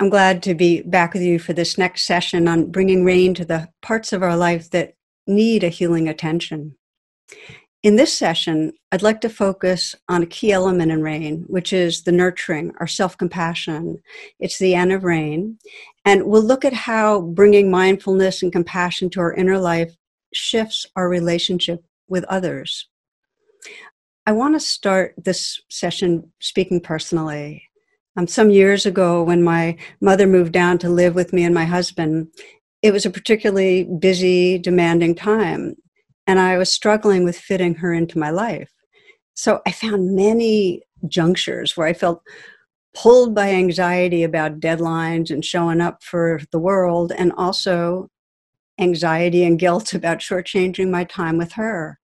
I'm glad to be back with you for this next session on bringing rain to the parts of our life that need a healing attention. In this session, I'd like to focus on a key element in rain, which is the nurturing, our self compassion. It's the end of rain. And we'll look at how bringing mindfulness and compassion to our inner life shifts our relationship with others. I want to start this session speaking personally. Um, some years ago, when my mother moved down to live with me and my husband, it was a particularly busy, demanding time, and I was struggling with fitting her into my life. So I found many junctures where I felt pulled by anxiety about deadlines and showing up for the world, and also anxiety and guilt about shortchanging my time with her.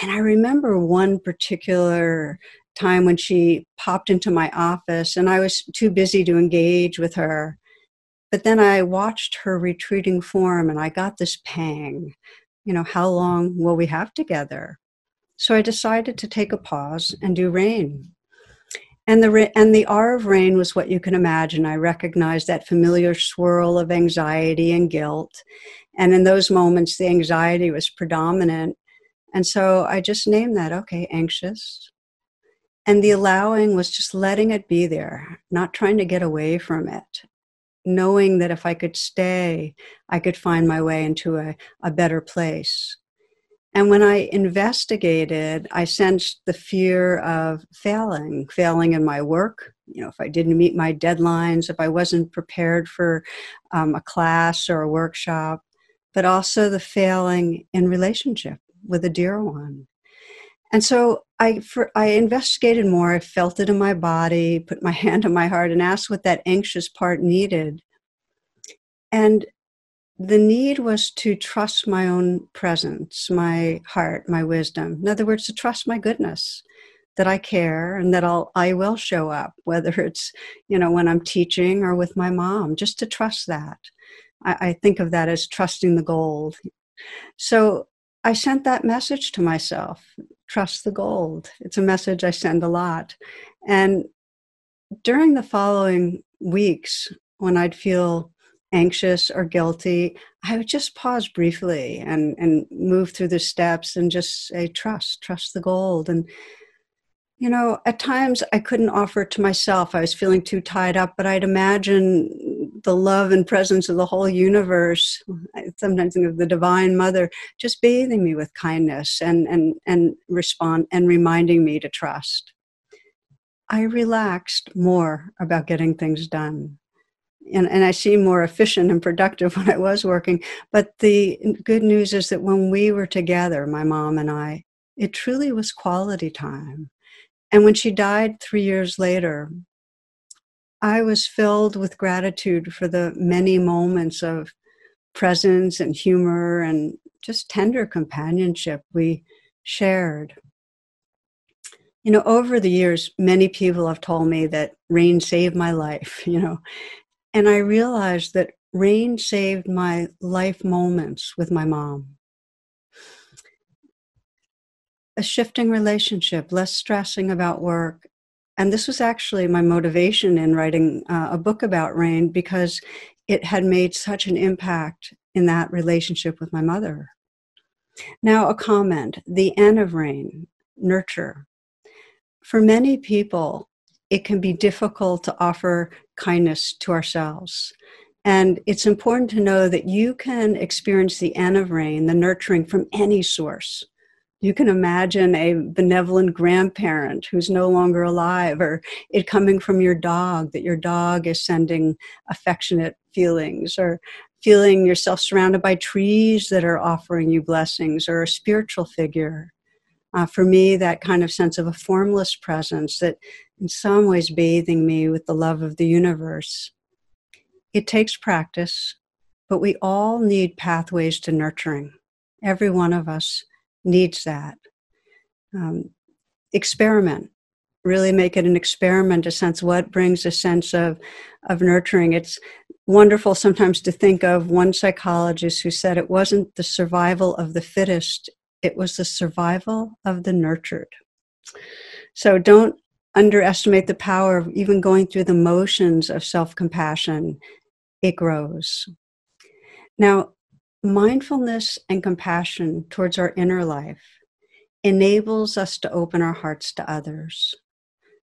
And I remember one particular time when she popped into my office and I was too busy to engage with her. But then I watched her retreating form and I got this pang. You know, how long will we have together? So I decided to take a pause and do rain. And the and the R of rain was what you can imagine. I recognized that familiar swirl of anxiety and guilt, and in those moments, the anxiety was predominant. And so I just named that. Okay, anxious, and the allowing was just letting it be there, not trying to get away from it, knowing that if I could stay, I could find my way into a, a better place. And when I investigated, I sensed the fear of failing, failing in my work. You know, if I didn't meet my deadlines, if I wasn't prepared for um, a class or a workshop, but also the failing in relationship with a dear one. And so I, for, I investigated more. I felt it in my body, put my hand on my heart, and asked what that anxious part needed. And the need was to trust my own presence, my heart, my wisdom. In other words, to trust my goodness, that I care and that I'll I will show up, whether it's you know when I'm teaching or with my mom. Just to trust that. I, I think of that as trusting the gold. So I sent that message to myself trust the gold. It's a message I send a lot. And during the following weeks, when I'd feel anxious or guilty, I would just pause briefly and, and move through the steps and just say, trust, trust the gold. And you know, at times I couldn't offer it to myself. I was feeling too tied up, but I'd imagine the love and presence of the whole universe. I sometimes think of the Divine Mother just bathing me with kindness and, and, and respond and reminding me to trust. I relaxed more about getting things done. And, and I seemed more efficient and productive when I was working. But the good news is that when we were together, my mom and I, it truly was quality time and when she died three years later, I was filled with gratitude for the many moments of presence and humor and just tender companionship we shared. You know, over the years, many people have told me that rain saved my life, you know, and I realized that rain saved my life moments with my mom a shifting relationship, less stressing about work. And this was actually my motivation in writing uh, a book about rain because it had made such an impact in that relationship with my mother. Now, a comment the N of rain, nurture. For many people, it can be difficult to offer kindness to ourselves. And it's important to know that you can experience the N of rain, the nurturing from any source you can imagine a benevolent grandparent who's no longer alive, or it coming from your dog, that your dog is sending affectionate feelings, or feeling yourself surrounded by trees that are offering you blessings, or a spiritual figure. Uh, for me, that kind of sense of a formless presence that in some ways bathing me with the love of the universe. It takes practice, but we all need pathways to nurturing. Every one of us needs that. Um, experiment. Really make it an experiment, a sense what brings a sense of, of nurturing. It's wonderful sometimes to think of one psychologist who said it wasn't the survival of the fittest, it was the survival of the nurtured. So don't underestimate the power of even going through the motions of self compassion, it grows. Now, mindfulness and compassion towards our inner life enables us to open our hearts to others.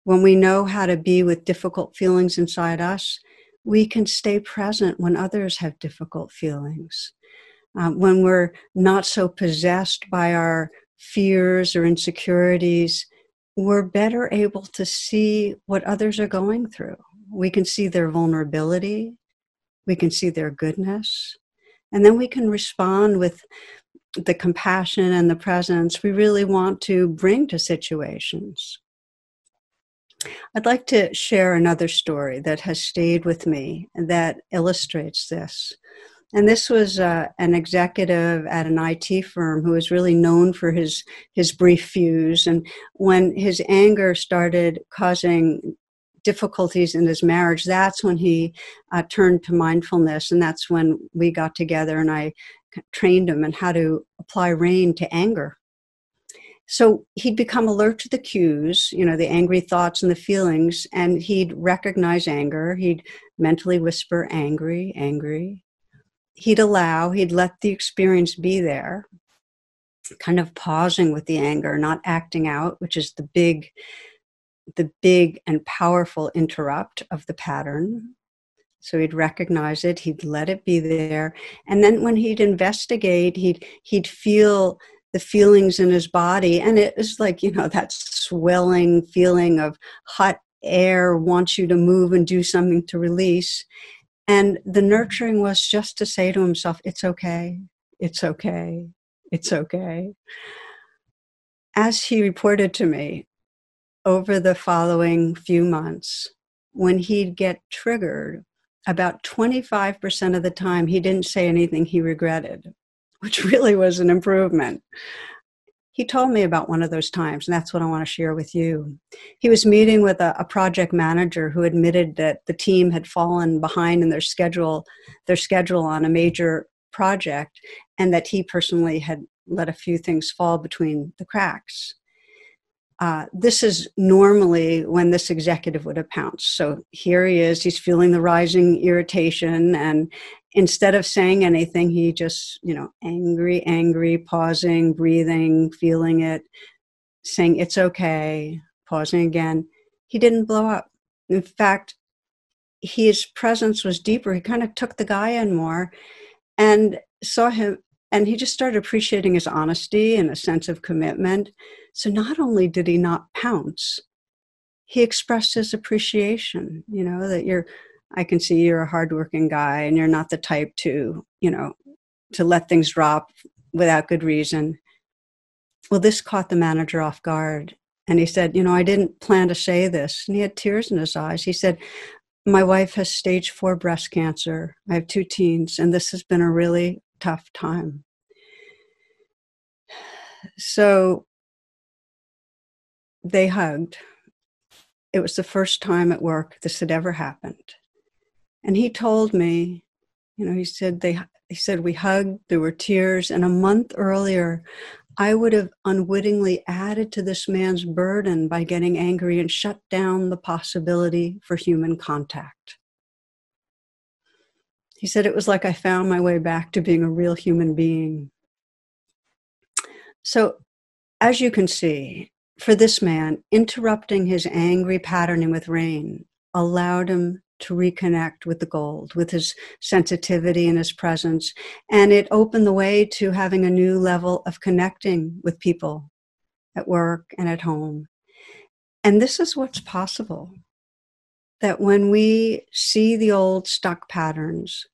When we know how to be with difficult feelings inside us, we can stay present when others have difficult feelings. Uh, when we're not so possessed by our fears or insecurities, we're better able to see what others are going through. We can see their vulnerability, we can see their goodness, and then we can respond with the compassion and the presence we really want to bring to situations. I'd like to share another story that has stayed with me that illustrates this. And this was uh, an executive at an IT firm who was really known for his his brief fuse. And when his anger started causing difficulties in his marriage, that's when he uh, turned to mindfulness, and that's when we got together and I trained him in how to apply rain to anger. So he'd become alert to the cues, you know, the angry thoughts and the feelings, and he'd recognize anger. He'd mentally whisper, angry, angry. He'd allow, he'd let the experience be there, kind of pausing with the anger, not acting out, which is the big the big and powerful interrupt of the pattern. So he'd recognize it, he'd let it be there, and then when he'd investigate, he'd he'd feel the feelings in his body, and it was like you know that swelling feeling of hot air wants you to move and do something to release. And the nurturing was just to say to himself, "It's okay, it's okay, it's okay." As he reported to me, over the following few months, when he'd get triggered, about 25% of the time he didn't say anything he regretted, which really was an improvement. He told me about one of those times, and that's what I want to share with you. He was meeting with a, a project manager who admitted that the team had fallen behind in their schedule, their schedule on a major project, and that he personally had let a few things fall between the cracks uh, this is normally when this executive would have pounced. So here he is, he's feeling the rising irritation, and instead of saying anything, he just, you know, angry, angry, pausing, breathing, feeling it, saying, It's okay, pausing again. He didn't blow up. In fact, his presence was deeper. He kind of took the guy in more and saw him and he just started appreciating his honesty and a sense of commitment. So not only did he not pounce, he expressed his appreciation, you know, that you're, I can see you're a hardworking guy and you're not the type to, you know, to let things drop without good reason. Well, this caught the manager off guard. And he said, You know, I didn't plan to say this. And he had tears in his eyes. He said, My wife has stage four breast cancer. I have two teens, and this has been a really tough time. So they hugged. It was the first time at work this had ever happened. And he told me, you know, he said they he said we hugged, there were tears, and a month earlier I would have unwittingly added to this man's burden by getting angry and shut down the possibility for human contact. He said it was like I found my way back to being a real human being. So, as you can see, for this man, interrupting his angry patterning with rain allowed him to reconnect with the gold, with his sensitivity and his presence. And it opened the way to having a new level of connecting with people at work and at home. And this is what's possible that when we see the old stuck patterns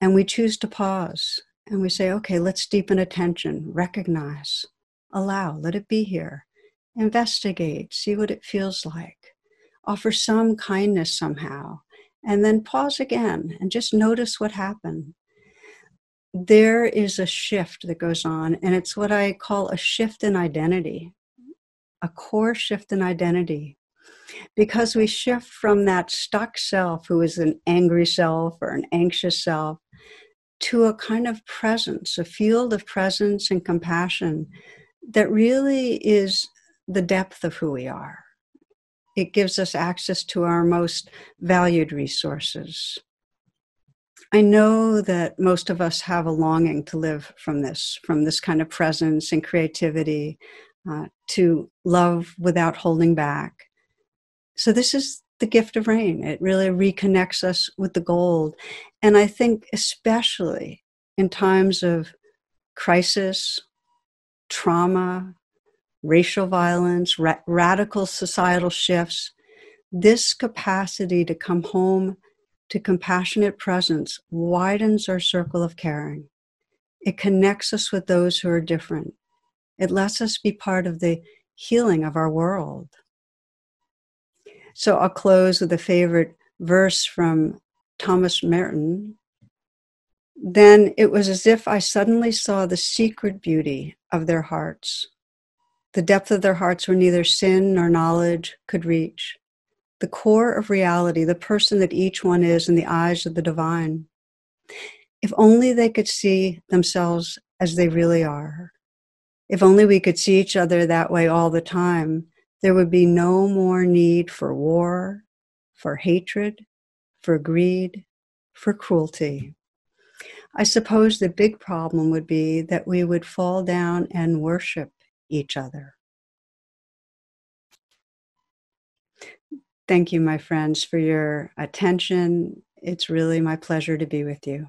and we choose to pause and we say, okay, let's deepen attention, recognize, allow, let it be here, investigate, see what it feels like, offer some kindness somehow, and then pause again and just notice what happened. There is a shift that goes on, and it's what I call a shift in identity, a core shift in identity because we shift from that stuck self who is an angry self or an anxious self to a kind of presence, a field of presence and compassion that really is the depth of who we are. it gives us access to our most valued resources. I know that most of us have a longing to live from this, from this kind of presence and creativity, uh, to love without holding back. So, this is the gift of rain. It really reconnects us with the gold. And I think, especially in times of crisis, trauma, racial violence, ra- radical societal shifts, this capacity to come home to compassionate presence widens our circle of caring. It connects us with those who are different. It lets us be part of the healing of our world. So I'll close with a favorite verse from Thomas Merton. Then it was as if I suddenly saw the secret beauty of their hearts. The depth of their hearts where neither sin nor knowledge could reach. The core of reality, the person that each one is in the eyes of the divine. If only they could see themselves as they really are. If only we could see each other that way all the time, there would be no more need for war, for hatred, for greed, for cruelty. I suppose the big problem would be that we would fall down and worship each other. Thank you, my friends, for your attention. It's really my pleasure to be with you.